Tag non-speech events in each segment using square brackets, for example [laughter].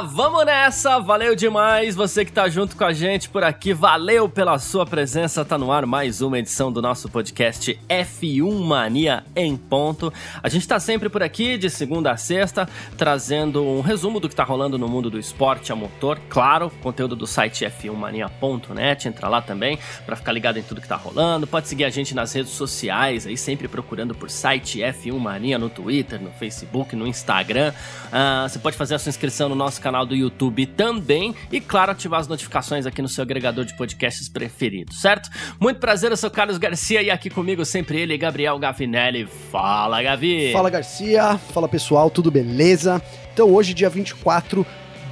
Vamos nessa! Valeu demais você que tá junto com a gente por aqui. Valeu pela sua presença. Tá no ar mais uma edição do nosso podcast F1 Mania em ponto. A gente tá sempre por aqui de segunda a sexta, trazendo um resumo do que tá rolando no mundo do esporte a motor. Claro, conteúdo do site f1mania.net, entra lá também para ficar ligado em tudo que tá rolando. Pode seguir a gente nas redes sociais, aí sempre procurando por site F1 Mania no Twitter, no Facebook, no Instagram. Uh, você pode fazer a sua inscrição no nosso canal do YouTube também e, claro, ativar as notificações aqui no seu agregador de podcasts preferido, certo? Muito prazer, eu sou Carlos Garcia e aqui comigo sempre ele, Gabriel Gavinelli. Fala, Gavi! Fala, Garcia! Fala, pessoal, tudo beleza? Então, hoje, dia 24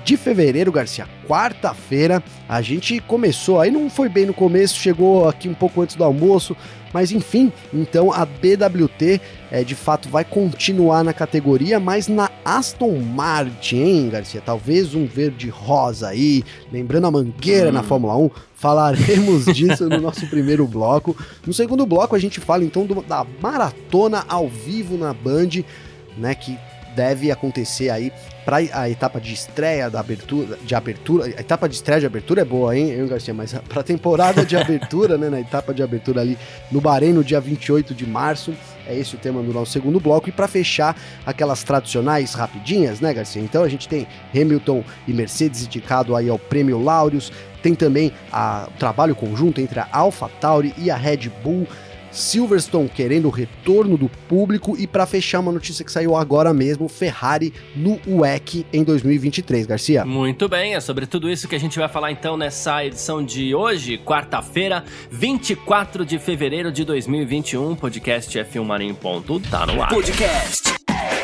de fevereiro, Garcia, quarta-feira, a gente começou, aí não foi bem no começo, chegou aqui um pouco antes do almoço, mas enfim, então a BWT é, de fato vai continuar na categoria, mas na Aston Martin, hein, Garcia? Talvez um verde rosa aí, lembrando a mangueira hum. na Fórmula 1. Falaremos [laughs] disso no nosso primeiro bloco. No segundo bloco, a gente fala então do, da maratona ao vivo na Band, né? Que deve acontecer aí para a etapa de estreia da abertura, de abertura, a etapa de estreia de abertura é boa, hein, hein Garcia, mas para a temporada de abertura, né, na etapa de abertura ali no Bahrein no dia 28 de março, é esse o tema do nosso segundo bloco e para fechar aquelas tradicionais rapidinhas, né, Garcia? Então a gente tem Hamilton e Mercedes indicado aí ao Prêmio Laureus, tem também a, o trabalho conjunto entre a AlphaTauri e a Red Bull Silverstone querendo o retorno do público e para fechar uma notícia que saiu agora mesmo, Ferrari no WEC em 2023, Garcia. Muito bem, é sobre tudo isso que a gente vai falar então nessa edição de hoje, quarta-feira, 24 de fevereiro de 2021, podcast F1 Mania em ponto, tá no ar. Podcast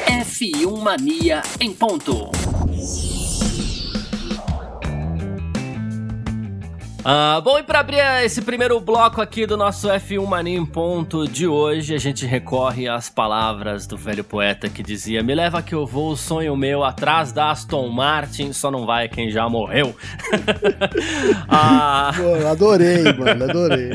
F1 Mania em ponto. Uh, bom, e para abrir esse primeiro bloco aqui do nosso F1 Mania em Ponto de hoje, a gente recorre às palavras do velho poeta que dizia: Me leva que eu vou, sonho meu, atrás da Aston Martin, só não vai quem já morreu. [laughs] ah, Pô, adorei, mano, adorei.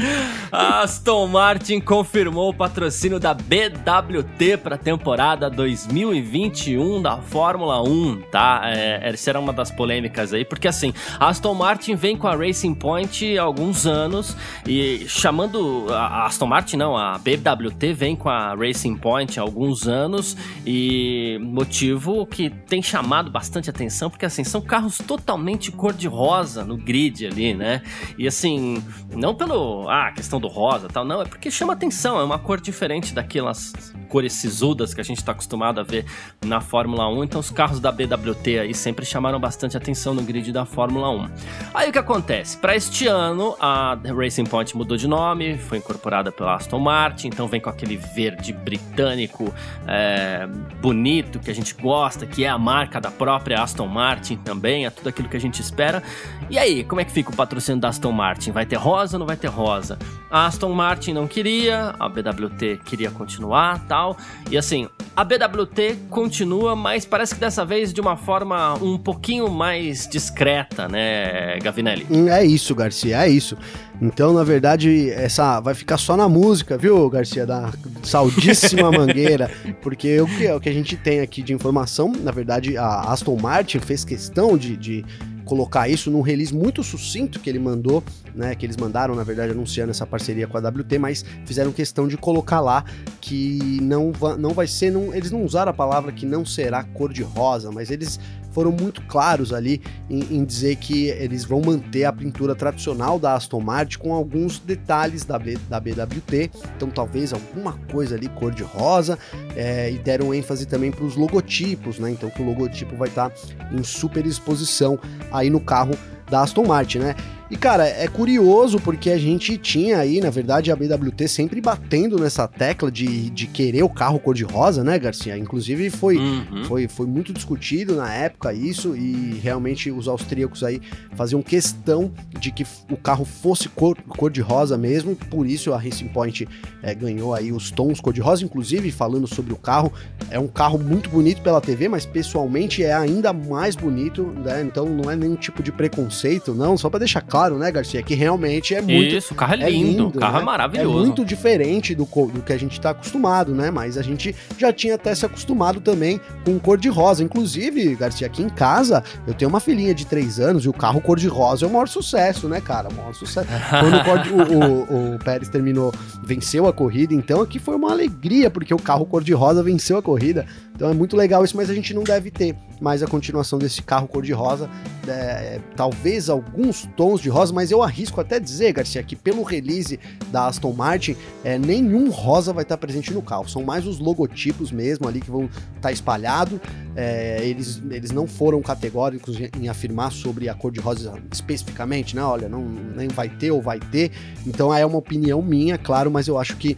A Aston Martin confirmou o patrocínio da BWT para a temporada 2021 da Fórmula 1, tá? É, essa era uma das polêmicas aí, porque assim, a Aston Martin vem com a Racing Point Point há alguns anos e chamando a Aston Martin, não, a BWT vem com a Racing Point há alguns anos e motivo que tem chamado bastante atenção porque assim são carros totalmente cor-de-rosa no grid ali, né? E assim, não pelo ah, questão do rosa, tal, não, é porque chama atenção, é uma cor diferente daquelas cores sisudas que a gente está acostumado a ver na Fórmula 1. Então os carros da BWT aí sempre chamaram bastante atenção no grid da Fórmula 1. Aí o que acontece? Para este ano, a Racing Point mudou de nome, foi incorporada pela Aston Martin, então vem com aquele verde britânico é, bonito que a gente gosta, que é a marca da própria Aston Martin também, é tudo aquilo que a gente espera. E aí, como é que fica o patrocínio da Aston Martin? Vai ter rosa ou não vai ter rosa? A Aston Martin não queria, a BWT queria continuar, tal. E assim, a BWT continua, mas parece que dessa vez de uma forma um pouquinho mais discreta, né, Gavinelli? Hum, é isso, Garcia, é isso. Então, na verdade, essa vai ficar só na música, viu, Garcia, da saudíssima [laughs] Mangueira, porque o que, o que a gente tem aqui de informação, na verdade, a Aston Martin fez questão de, de colocar isso num release muito sucinto que ele mandou, né? Que eles mandaram, na verdade, anunciando essa parceria com a WT, mas fizeram questão de colocar lá que não, va não vai ser. Não, eles não usaram a palavra que não será cor de rosa, mas eles foram muito claros ali em, em, dizer que eles vão manter a pintura tradicional da Aston Martin com alguns detalhes da, B, da BWT, então talvez alguma coisa ali cor de rosa, é, e deram ênfase também para os logotipos, né? Então que o logotipo vai estar tá em super exposição aí no carro da Aston Martin, né? E, cara, é curioso porque a gente tinha aí, na verdade, a BWT sempre batendo nessa tecla de, de querer o carro cor-de-rosa, né, Garcia? Inclusive foi, uhum. foi, foi muito discutido na época isso e realmente os austríacos aí faziam questão de que o carro fosse cor-de-rosa cor mesmo, por isso a Racing Point é, ganhou aí os tons cor-de-rosa, inclusive falando sobre o carro, é um carro muito bonito pela TV, mas pessoalmente é ainda mais bonito, né? Então não é nenhum tipo de preconceito, não, só para deixar claro claro, né, Garcia, que realmente é muito. Isso, o carro é, é lindo, lindo, o carro é né? é maravilhoso. É muito diferente do, do que a gente tá acostumado, né? Mas a gente já tinha até se acostumado também com cor de rosa. Inclusive, Garcia, aqui em casa, eu tenho uma filhinha de 3 anos e o carro cor de rosa é o maior sucesso, né, cara? O maior sucesso. [laughs] Quando o, o, o, Pérez terminou, venceu a corrida, então aqui foi uma alegria, porque o carro cor de rosa venceu a corrida. Então é muito legal isso, mas a gente não deve ter mais a continuação desse carro cor-de-rosa. É, talvez alguns tons de rosa, mas eu arrisco até dizer, Garcia, que pelo release da Aston Martin, é, nenhum rosa vai estar presente no carro. São mais os logotipos mesmo ali que vão estar espalhados. É, eles, eles não foram categóricos em afirmar sobre a cor de rosa especificamente, né? Olha, não, nem vai ter ou vai ter. Então é uma opinião minha, claro, mas eu acho que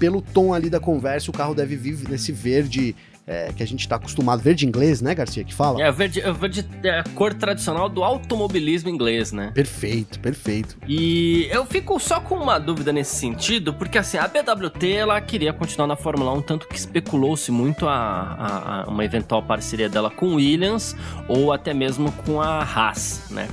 pelo tom ali da conversa, o carro deve vir nesse verde é, que a gente está acostumado, verde inglês, né, Garcia, que fala? É, verde, é, verde é a cor tradicional do automobilismo inglês, né? Perfeito, perfeito. E eu fico só com uma dúvida nesse sentido, porque assim, a BWT, ela queria continuar na Fórmula 1, tanto que especulou-se muito a, a, a uma eventual parceria dela com Williams, ou até mesmo com a Haas, né?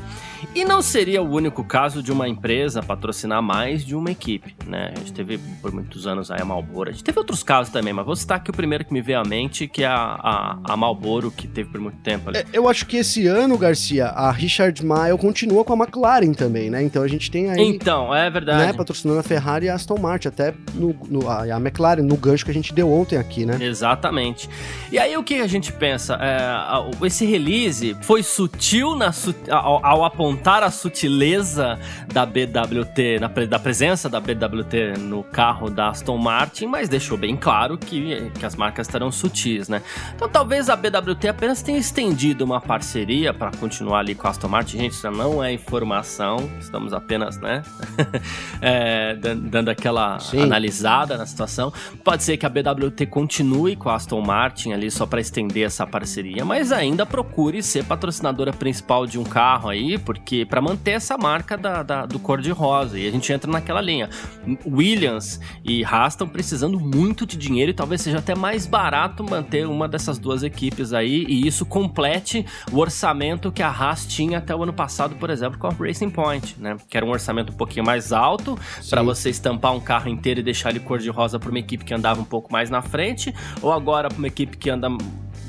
E não seria o único caso de uma empresa patrocinar mais de uma equipe, né? A gente teve por muitos anos aí a Malboro. A gente teve outros casos também, mas vou citar aqui o primeiro que me veio à mente, que é a, a, a Malboro, que teve por muito tempo ali. É, eu acho que esse ano, Garcia, a Richard Mille continua com a McLaren também, né? Então a gente tem aí... Então, é verdade. Né, patrocinando a Ferrari e a Aston Martin, até no, no a, a, McLaren, no gancho que a gente deu ontem aqui, né? Exatamente. E aí o que a gente pensa? É, esse release foi sutil na, ao, ao apontar apontar a sutileza da BWT, da presença da BWT no carro da Aston Martin, mas deixou bem claro que, que as marcas estarão sutis, né? Então talvez a BWT apenas tenha estendido uma parceria para continuar ali com a Aston Martin. Gente, isso não é informação, estamos apenas, né? [laughs] é, dando aquela Sim. analisada na situação. Pode ser que a BWT continue com a Aston Martin ali só para estender essa parceria, mas ainda procure ser patrocinadora principal de um carro aí, por porque para manter essa marca da, da, do cor de rosa e a gente entra naquela linha. Williams e Haas estão precisando muito de dinheiro e talvez seja até mais barato manter uma dessas duas equipes aí e isso complete o orçamento que a Haas tinha até o ano passado, por exemplo, com a Racing Point, né? Que era um orçamento um pouquinho mais alto para você estampar um carro inteiro e deixar ele cor de rosa para uma equipe que andava um pouco mais na frente ou agora para uma equipe que anda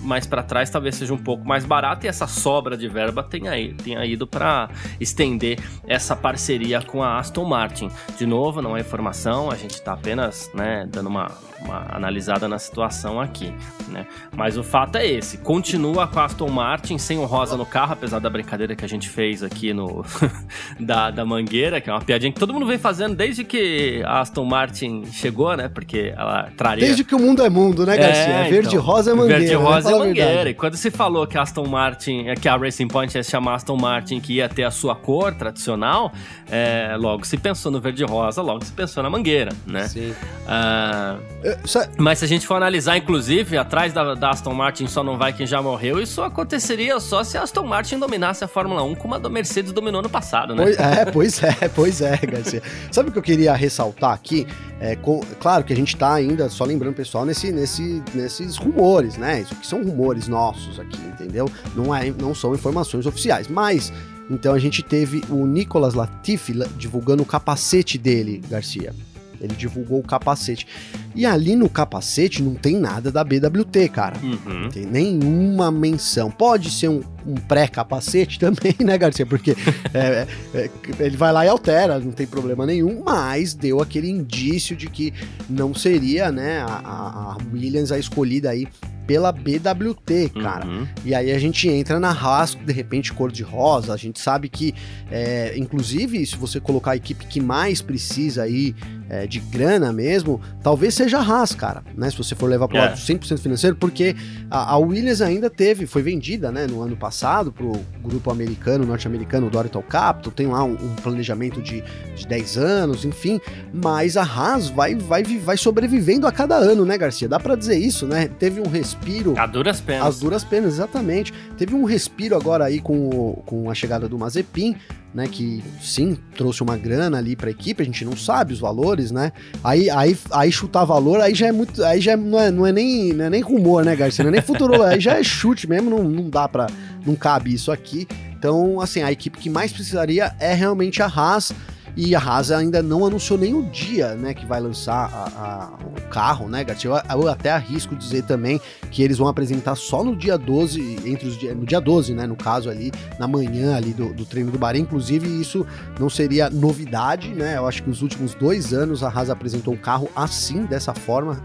mais para trás talvez seja um pouco mais barato e essa sobra de verba tenha, tenha ido para estender essa parceria com a Aston Martin. De novo, não é informação, a gente está apenas né, dando uma, uma analisada na situação aqui, né? Mas o fato é esse, continua com a Aston Martin sem o rosa no carro, apesar da brincadeira que a gente fez aqui no [laughs] da, da mangueira, que é uma piadinha que todo mundo vem fazendo desde que a Aston Martin chegou, né? Porque ela traria... Desde que o mundo é mundo, né, Garcia? É, verde então, rosa é mangueira. Verde rosa né? é mangueira. E quando se falou que a Aston Martin, que a Racing Point ia se chamar Aston Martin, que ia ter a sua cor tradicional, é, logo se pensou no verde rosa, logo se pensou na mangueira, né? Sim. Uh, mas se a gente for analisar, inclusive, atrás da, da, Aston Martin só não vai quem já morreu, isso aconteceria só se a Aston Martin dominasse a Fórmula 1 como a da Mercedes dominou no passado, né? Pois, é, pois é, [laughs] pois é, Garcia. Sabe o que eu queria ressaltar aqui? É, com, claro que a gente tá ainda, só lembrando pessoal, nesse, nesse, nesses rumores, né? Isso que são rumores nossos aqui, entendeu? Não, é, não são informações oficiais, mas então a gente teve o Nicolas Latifi divulgando o capacete dele, Garcia. Ele divulgou o capacete. E ali no capacete não tem nada da BWT, cara. Uhum. Não tem nenhuma menção. Pode ser um, um pré-capacete [laughs] também, né, Garcia? Porque é, é, é, ele vai lá e altera, não tem problema nenhum, mas deu aquele indício de que não seria, né, a, a Williams a escolhida aí pela BWT, cara. Uhum. E aí a gente entra na Haas, de repente cor de rosa. A gente sabe que, é, inclusive, se você colocar a equipe que mais precisa aí é, de grana mesmo, talvez seja a Haas, cara, né? Se você for levar para o É. lado 100% financeiro, porque a, a Williams ainda teve, foi vendida, né, no ano passado pro grupo americano, norte-americano, Dorital Capital, tem lá um, um planejamento de, de 10 anos, enfim, mas a Haas vai, vai, vai sobrevivendo a cada ano, né, Garcia? Dá para dizer isso, né? Teve um respiro A duras penas. as duras penas, exatamente. Teve um respiro agora aí com, o- com a chegada do Mazepin, né? Que sim, trouxe uma grana ali pra equipe, a gente não sabe os valores, né? Aí, aí, aí chutar valor, aí já é muito. Aí já é- não, é, não, é nem, não é nem rumor, né, Garcia? Não é nem futuro, [laughs] aí já é chute mesmo, não, não dá pra. Não cabe isso aqui. Então, assim, a equipe que mais precisaria é realmente a Haas. E a Haas ainda não anunciou nem o dia, né, que vai lançar a- a- o carro, né, Garcia? Eu, eu até arrisco dizer também que eles vão apresentar só no dia 12, entre os no dia 12, né, no caso ali, na manhã ali do, do treino do Bahrein, inclusive isso não seria novidade, né, eu acho que nos últimos dois anos a Haas apresentou um carro assim, dessa forma,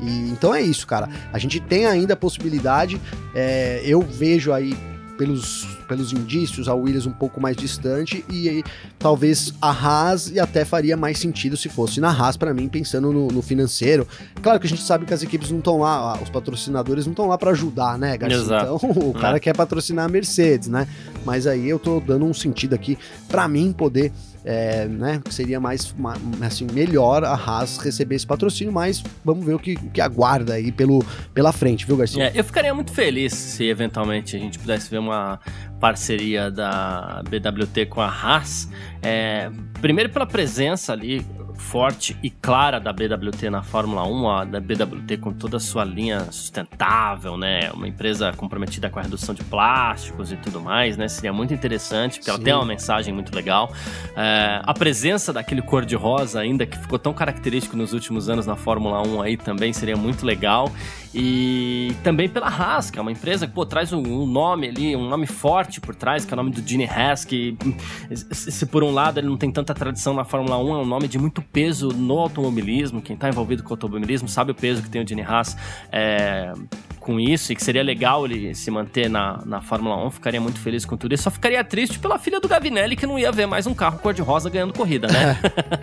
e então é isso, cara, a gente tem ainda a possibilidade, é, eu vejo aí pelos, pelos indícios, a Williams um pouco mais distante e aí, talvez a Haas e até faria mais sentido se fosse na Haas para mim, pensando no, no financeiro. Claro que a gente sabe que as equipes não estão lá, os patrocinadores não estão lá para ajudar, né, Garcia? Exato. Então [laughs] o cara quer patrocinar a Mercedes, né? Mas aí eu tô dando um sentido aqui para mim poder é, né, seria mais ma- assim, melhor a Haas receber esse patrocínio, mas vamos ver o que, o que aguarda aí pelo, pela frente, viu, Garcia? É, eu ficaria muito feliz se eventualmente a gente pudesse ver uma parceria da BWT com a Haas. É, primeiro pela presença ali forte e clara da BWT na Fórmula 1, a da BWT com toda a sua linha sustentável, né? Uma empresa comprometida com a redução de plásticos e tudo mais, né? Seria muito interessante, porque ela Sim. tem uma mensagem muito legal. É, a presença daquele cor-de-rosa ainda, que ficou tão característico nos últimos anos na Fórmula 1 aí também seria muito legal. E também pela Haas, que é uma empresa que pô, traz um, nome ali, um nome forte por trás, que é o nome do Gene Haas, que se por um lado ele não tem tanta tradição na Fórmula 1, é um nome de muito peso no automobilismo. Quem tá envolvido com o automobilismo sabe o peso que tem o Gene Haas é, com isso e que seria legal ele se manter na, na Fórmula 1. Ficaria muito feliz com tudo isso. Só ficaria triste pela filha do Gavinelli que não ia ver mais um carro cor-de-rosa ganhando corrida, né?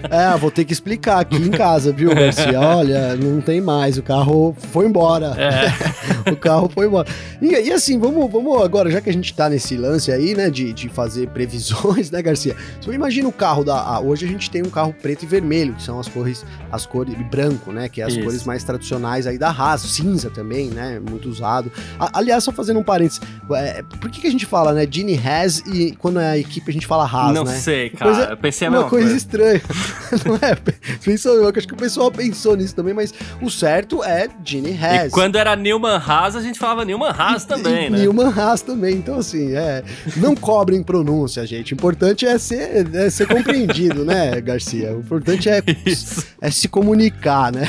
É, vou ter que explicar aqui em casa, viu, Garcia? Olha, não tem mais, o carro foi embora. É. [laughs] o carro foi embora. E, e assim, vamos, vamos agora, já que a gente tá nesse lance aí, né, de, de fazer previsões, né, Garcia? Você imagina o carro da. ah, hoje a gente tem um carro preto e vermelho, que são as cores, as cores e branco, né? Que é as Isso. cores mais tradicionais aí da Haas, cinza também, né? Muito usado. A- aliás, só fazendo um parênteses, é, por que, que a gente fala, né? Gene Haas e quando é a equipe a gente fala Haas, não né? sei, cara. Coisa- eu pensei a uma mesma coisa, coisa. estranha. [laughs] não é? Pensou, eu acho que o pessoal pensou nisso também, mas o certo é Gene Haas. E quando era Newman Haas, a gente falava Newman Haas também, e né? Newman Haas também. Então, assim, é, não cobrem pronúncia, gente. O importante é ser, é ser compreendido, né, Garcia? O importante é, [laughs] Isso. é se comunicar, né?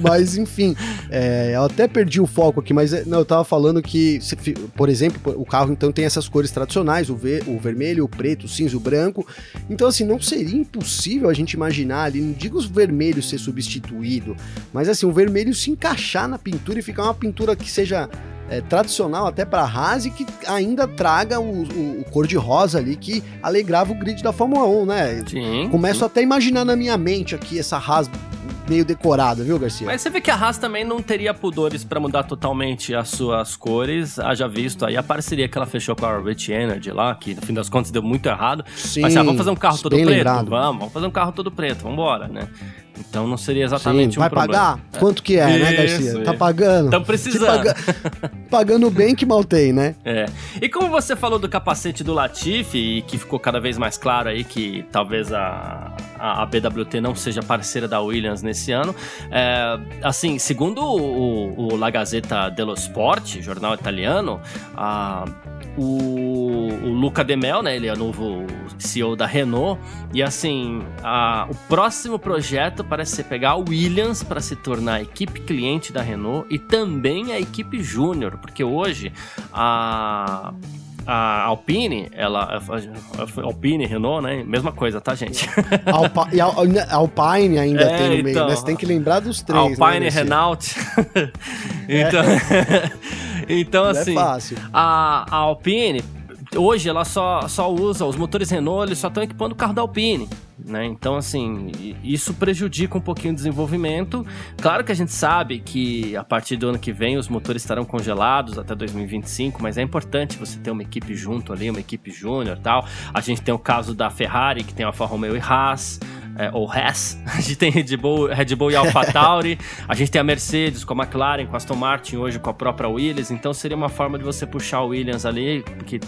Mas, enfim, é, eu até perdi o foco aqui, mas é, não, eu tava falando que, por exemplo, o carro então tem essas cores tradicionais, o, ve- o vermelho, o preto, o cinza, o branco. Então, assim, não seria impossível a gente imaginar ali, não digo os vermelhos ser substituído, mas assim, o vermelho se encaixar na pintura e ficar uma pintura que seja é, tradicional até para Haas e que ainda traga o, o, o cor-de-rosa ali que alegrava o grid da Fórmula 1, né? Sim. Começo até a imaginar na minha mente aqui essa Haas meio decorada, viu, Garcia? Mas você vê que a Haas também não teria pudores pra mudar totalmente as suas cores. Haja visto aí a parceria que ela fechou com a Rich Energy lá, que no fim das contas deu muito errado. Sim, Mas ah, vamos fazer um carro todo preto? lembrado. Vamos, vamos fazer um carro todo preto, vambora, né? Então não seria Sim, exatamente um vai problema. pagar? Quanto que é, né, Garcia? Isso, Tá isso. pagando? Estamos Se precisando. paga- [laughs] Pagando bem que mal tem, né? É. E como você falou do capacete do Latifi, e que ficou cada vez mais claro aí que talvez a, a, BWT não seja parceira da Williams nesse ano, é, assim, segundo o, o La Gazzetta dello Sport, jornal italiano, a, o, o Luca De Mel, né, ele é o novo CEO da Renault, e assim, a- o próximo projeto parece ser pegar a Williams para se tornar a equipe cliente da Renault e também a equipe júnior, porque hoje a a Alpine, ela Alpine, Renault, né? Mesma coisa, tá, gente? Alpa, e Al- Alpine ainda É, tem no meio, então. né? Você tem que lembrar dos três, Alpine, né? Renault. [laughs] então, [laughs] então Não assim, é fácil. a, a Alpine hoje ela só, só usa os motores Renault, eles só estão equipando o carro da Alpine. Né? Então, assim, isso prejudica um pouquinho o desenvolvimento. Claro que a gente sabe que a partir do ano que vem os motores estarão congelados até 2025, mas é importante você ter uma equipe junto ali, uma equipe júnior tal. A gente tem o caso da Ferrari, que tem Alfa Romeo e Haas é, ou Haas, [laughs] a gente tem Red Bull, Red Bull e AlphaTauri, a gente tem a Mercedes com a McLaren, com a Aston Martin, hoje com a própria Williams, então seria uma forma de você puxar o Williams ali, porque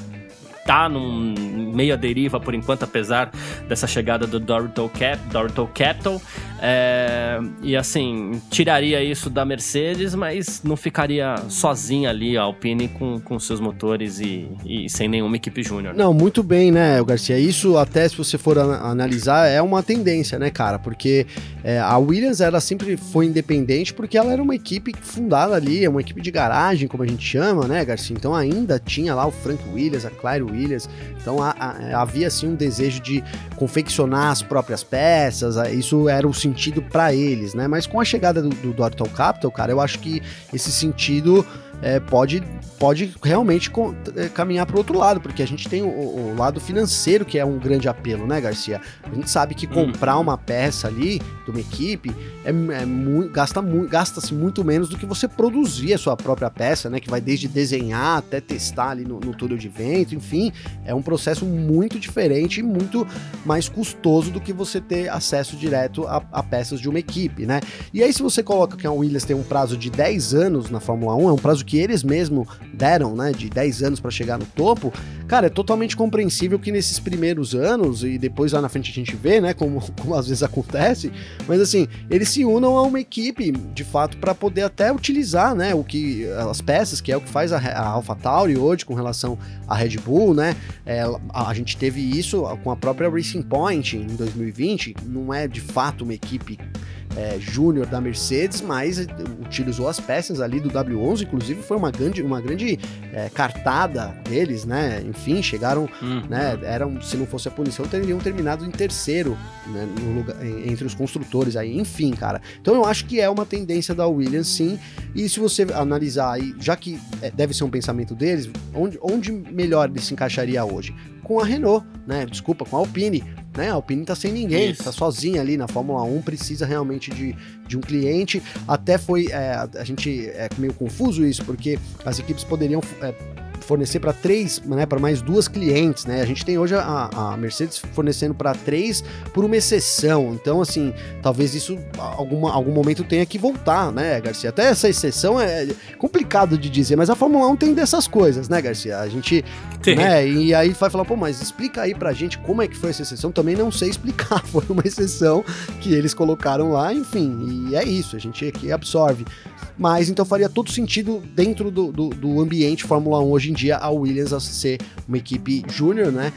tá num meio à deriva por enquanto, apesar dessa chegada do Dorito, Cap, Dorito Capital. É, e assim, tiraria isso da Mercedes, mas não ficaria sozinha ali a Alpine com, com seus motores e, e sem nenhuma equipe júnior. Não, muito bem, né, Garcia? Isso até se você for analisar é uma tendência, né, cara? Porque é, a Williams ela sempre foi independente porque ela era uma equipe fundada ali, é uma equipe de garagem, como a gente chama, né, Garcia? Então ainda tinha lá o Frank Williams, a Claire Williams. Então a, a, havia assim um desejo de confeccionar as próprias peças. Isso era o sentido para eles, né? Mas com a chegada do, do Capital, cara, eu acho que esse sentido é, pode, pode realmente é, caminhar para o outro lado, porque a gente tem o, o, lado financeiro que é um grande apelo, né, Garcia? A gente sabe que comprar uma peça ali de uma equipe é, é muito, gasta muito, gasta-se muito menos do que você produzir a sua própria peça, né? Que vai desde desenhar até testar ali no, no túnel de vento, enfim, é um processo muito diferente e muito mais custoso do que você ter acesso direto a, a peças de uma equipe, né? E aí, se você coloca que a Williams tem um prazo de 10 anos na Fórmula 1, é um prazo que que eles mesmo deram, né, de 10 anos para chegar no topo, cara, é totalmente compreensível que nesses primeiros anos, e depois lá na frente a gente vê, né, como, [laughs] como às vezes acontece, mas assim, eles se unam a uma equipe, de fato, para poder até utilizar, né, o que, as peças, que é o que faz a, a AlphaTauri hoje com relação à Red Bull, né, é, a, a gente teve isso com a própria Racing Point em 2020, não é de fato uma equipe é, júnior da Mercedes, mas utilizou as peças ali do W11, inclusive foi uma grande, uma grande é, cartada deles, né? Enfim, chegaram, uhum. né? Eram, se não fosse a punição, teriam terminado em terceiro né, no lugar, entre os construtores aí. Enfim, cara. Então eu acho que é uma tendência da Williams, sim. E se você analisar aí, já que é, deve ser um pensamento deles, onde, onde melhor ele se encaixaria hoje? Com a Renault, né? Desculpa, com a Alpine né? A Alpine tá sem ninguém, Isso. tá sozinha ali na Fórmula 1, precisa realmente de, de um cliente. Até foi. É, a gente é meio confuso isso, porque as equipes poderiam é, fornecer para três, né, para mais duas clientes, né? A gente tem hoje a, a Mercedes fornecendo para três por uma exceção. Então, assim, talvez isso alguma, algum momento tenha que voltar, né, Garcia? Até essa exceção é complicado de dizer, mas a Fórmula 1 tem dessas coisas, né, Garcia? A gente, tem. né, e aí vai falar, pô, mas explica aí pra gente como é que foi essa exceção. Também não sei explicar, [laughs] foi uma exceção que eles colocaram lá, enfim, e é isso, a gente aqui absorve. Mas então faria todo sentido dentro do, do, do ambiente Fórmula 1 hoje em dia a Williams ser uma equipe júnior, né?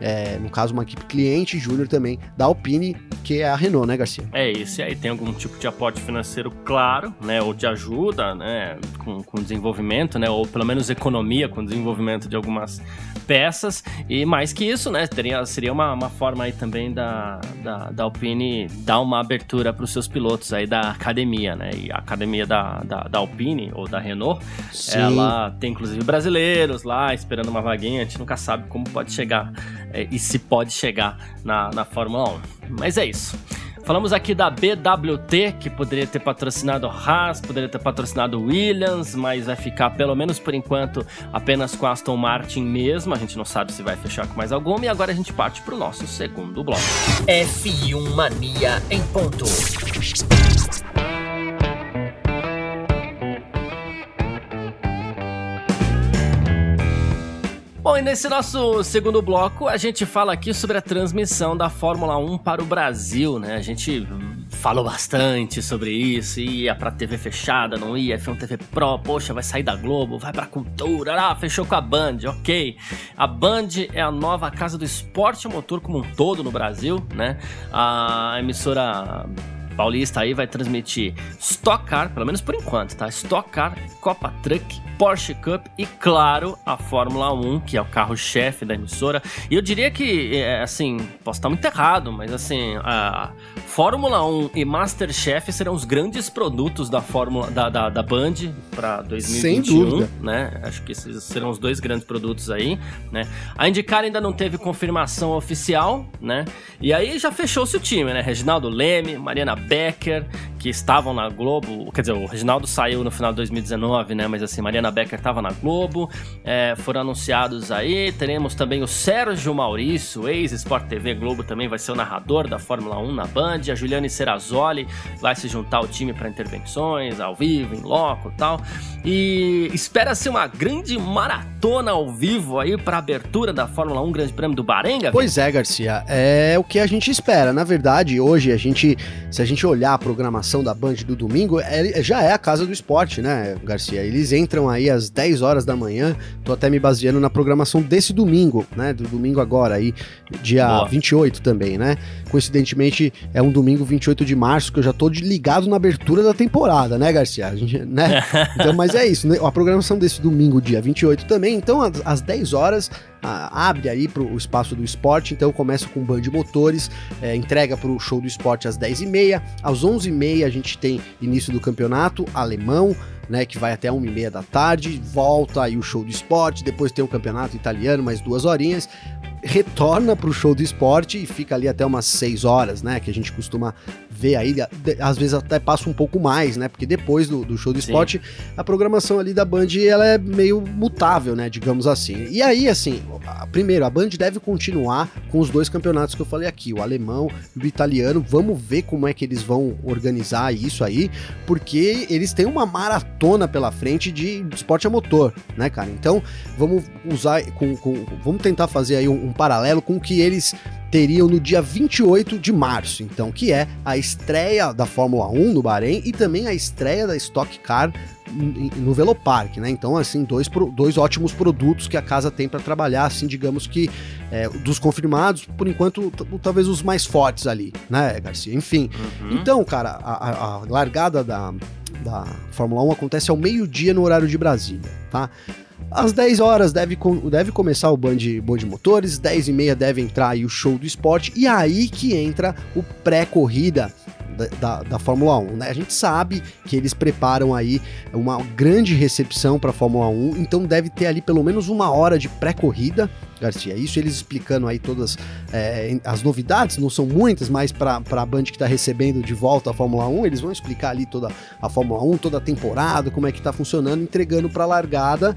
É, no caso, uma equipe cliente júnior também da Alpine, que é a Renault, né, Garcia? É isso, e aí tem algum tipo de aporte financeiro claro, né, ou de ajuda, né, com, com desenvolvimento, né, ou pelo menos economia com desenvolvimento de algumas peças, e mais que isso, né, teria, seria uma, uma forma aí também da, da, da Alpine dar uma abertura para os seus pilotos aí da academia, né, e a academia da, da, da Alpine, ou da Renault, Sim. ela tem inclusive brasileiros lá esperando uma vaguinha, a gente nunca sabe como pode chegar e se pode chegar na, na Fórmula 1. Mas é isso. Falamos aqui da BWT, que poderia ter patrocinado Haas, poderia ter patrocinado Williams, mas vai ficar, pelo menos por enquanto, apenas com Aston Martin mesmo. A gente não sabe se vai fechar com mais alguma. E agora a gente parte para o nosso segundo bloco. F1 Mania em ponto. Bom, e nesse nosso segundo bloco, a gente fala aqui sobre a transmissão da Fórmula 1 para o Brasil, né? A gente falou bastante sobre isso, ia pra TV fechada, não ia, F1 TV Pro, poxa, vai sair da Globo, vai pra cultura, ah, fechou com a Band, ok. A Band é a nova casa do esporte motor como um todo no Brasil, né? A emissora paulista aí vai transmitir Stock Car, pelo menos por enquanto, tá? Stock Car, Copa Truck, Porsche Cup e, claro, a Fórmula 1, que é o carro-chefe da emissora. E eu diria que, é, assim, posso estar muito errado, mas assim, a Fórmula 1 e Masterchef serão os grandes produtos da Fórmula da, da, da Band para 2021, Sem dúvida. né? Acho que esses serão os dois grandes produtos aí, né? A IndyCar ainda não teve confirmação oficial, né? E aí já fechou-se o time, né? Reginaldo Leme, Mariana Becker, que estavam na Globo, quer dizer, o Reginaldo saiu no final de 2019, né? Mas assim, Mariana Becker estava na Globo, é, foram anunciados aí. Teremos também o Sérgio Maurício, ex-Sport TV Globo, também vai ser o narrador da Fórmula 1 na Band. A Juliane Serrazoli vai se juntar ao time para intervenções, ao vivo, em loco e tal. E espera-se uma grande maratona ao vivo aí para abertura da Fórmula 1 Grande Prêmio do Bahrein, Gabi? Pois é, Garcia. É o que a gente espera. Na verdade, hoje a gente, se a gente olhar a programação da Band do domingo, é, já é a casa do esporte, né, Garcia? Eles entram aí às 10 horas da manhã. Tô até me baseando na programação desse domingo, né? Do domingo agora aí, dia Boa. 28 também, né? Coincidentemente, é um domingo 28 de março que eu já tô ligado na abertura da temporada, né, Garcia? Gente, né? [laughs] Então, mas é isso, né? A programação desse domingo, dia 28 também. Então, às 10 horas, abre aí para o espaço do esporte, então começa com Band Motores, é, entrega para o show do esporte às 10h30, às 11h30 a gente tem início do campeonato alemão, né, que vai até 1h30 da tarde, volta aí o show do esporte, depois tem o campeonato italiano, mais duas horinhas, retorna para o show do esporte e fica ali até umas 6 horas, né, que a gente costuma ver aí, às vezes até passa um pouco mais, né? Porque depois do, do show do esporte, a programação ali da Band ela é meio mutável, né? Digamos assim. E aí, assim, primeiro, a Band deve continuar com os dois campeonatos que eu falei aqui, o alemão e o italiano. Vamos ver como é que eles vão organizar isso aí, porque eles têm uma maratona pela frente de, de esporte a motor, né, cara? Então, vamos usar, com, com vamos tentar fazer aí um, um paralelo com o que eles teriam no dia 28 de março, então, que é a estreia da Fórmula 1 no Bahrein e também a estreia da Stock Car no Velopark, né? Então, assim, dois, dois ótimos produtos que a casa tem para trabalhar, assim, digamos que é, dos confirmados, por enquanto, talvez os mais fortes ali, né, Garcia? Enfim. Uhum. Então, cara, a, a largada da, da Fórmula 1 acontece ao meio-dia no horário de Brasília, tá? Às 10 horas deve, deve começar o Band, Band Motores, 10 e meia deve entrar aí o show do esporte, e aí que entra o pré-corrida da, da, Fórmula 1. Né? A gente sabe que eles preparam aí uma grande recepção para a Fórmula 1, então deve ter ali pelo menos uma hora de pré-corrida. Garcia, isso eles explicando aí todas é, as novidades, não são muitas, mas para a Band que está recebendo de volta a Fórmula 1, eles vão explicar ali toda a Fórmula 1, toda a temporada, como é que está funcionando, entregando para a largada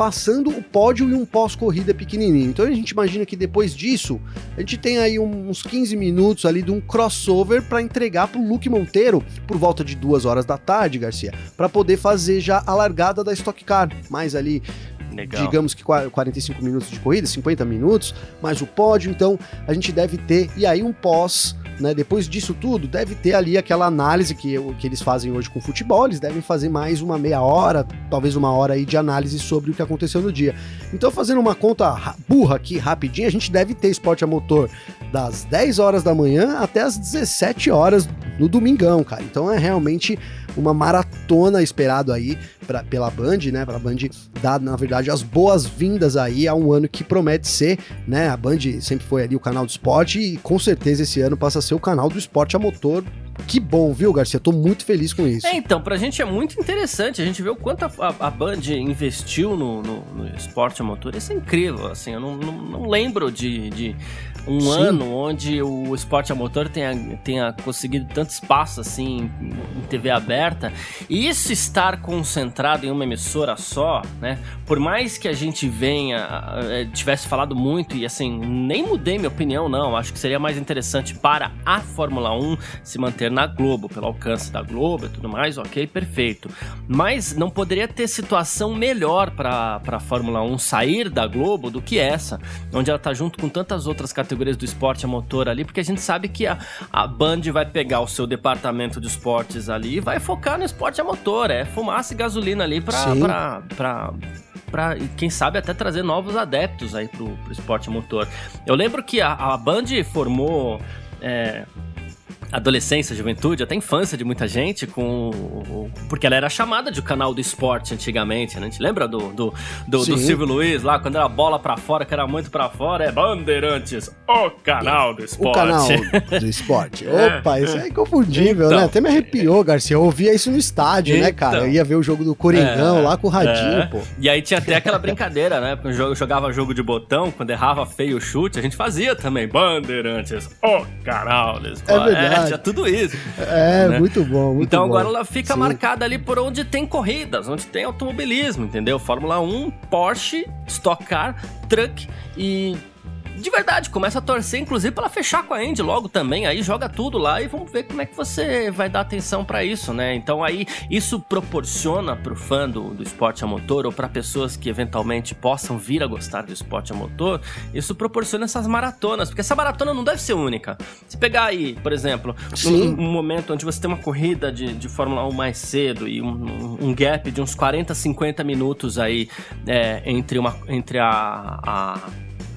passando o pódio e um pós-corrida pequenininho. Então a gente imagina que depois disso, a gente tem aí uns 15 minutos ali de um crossover para entregar para o Luke Monteiro por volta de duas horas da tarde, Garcia, para poder fazer já a largada da Stock Car, mais ali Legal. digamos que 45 minutos de corrida, 50 minutos, mais o pódio, então a gente deve ter e aí um pós né? Depois disso tudo, deve ter ali aquela análise que, que eles fazem hoje com futebol, eles devem fazer mais uma meia hora, talvez uma hora aí de análise sobre o que aconteceu no dia. Então, fazendo uma conta burra aqui, rapidinho, a gente deve ter esporte a motor das 10 horas da manhã até as 17 horas no domingão, cara. Então é realmente uma maratona esperado aí pra, pela Band, né? Pra Band dar, na verdade, as boas-vindas aí a um ano que promete ser, né? A Band sempre foi ali o canal do esporte e com certeza esse ano passa a ser o canal do esporte a motor que bom, viu, Garcia? Tô muito feliz com isso. É, então, pra gente é muito interessante. A gente vê o quanto a, a, a Band investiu no, no, no, esporte a motor. Isso é incrível, assim. Eu não, não, não lembro de, de um Sim. ano onde o esporte a motor tenha, tenha conseguido tanto espaço assim em TV aberta. E isso estar concentrado em uma emissora só, né? Por mais que a gente venha, eh, tivesse falado muito e assim, nem mudei minha opinião, não. Acho que seria mais interessante para a Fórmula 1 se manter na Globo, pelo alcance da Globo e tudo mais, ok, perfeito. Mas não poderia ter situação melhor para a Fórmula 1 sair da Globo do que essa, onde ela tá junto com tantas outras categorias categorias do esporte a motor ali, porque a gente sabe que a, a Band vai pegar o seu departamento de esportes ali e vai focar no esporte a motor. É fumaça e gasolina ali pra, pra, pra, para quem sabe até trazer novos adeptos aí pro, pro esporte a motor. Eu lembro que a, a Band formou é, adolescência, juventude, até infância de muita gente, com porque ela era chamada de canal do esporte antigamente, né? A gente lembra do, do, do, do Silvio Luiz lá, quando era bola pra fora, que era muito pra fora, é Bandeirantes, o canal do esporte. O canal do esporte. [laughs] Opa, isso é inconfundível, né? então, né? Até me arrepiou, Garcia. Eu ouvia isso no estádio, então, né, cara? Eu ia ver o jogo do Coringão é, lá com o Radinho, é. pô. E aí tinha até aquela brincadeira, né? Eu jogava jogo de botão, quando errava feio o chute, a gente fazia também. Bandeirantes, o canal do é esporte. É verdade. É, tinha tudo isso. É, né? muito bom, muito Então bom. agora ela fica Sim. marcada ali por onde tem corridas, onde tem automobilismo, entendeu? Fórmula 1, Porsche, Stock Car, Truck e de verdade, começa a torcer, inclusive, para fechar com a Andy logo também. Aí joga tudo lá e vamos ver como é que você vai dar atenção para isso, né? Então aí isso proporciona pro fã do, do esporte a motor ou para pessoas que eventualmente possam vir a gostar do esporte a motor, isso proporciona essas maratonas, porque essa maratona não deve ser única. Se pegar aí, por exemplo, um, um, momento onde você tem uma corrida de, de Fórmula 1 mais cedo e um, um gap de uns 40, 50 minutos aí é, entre, uma, entre a, a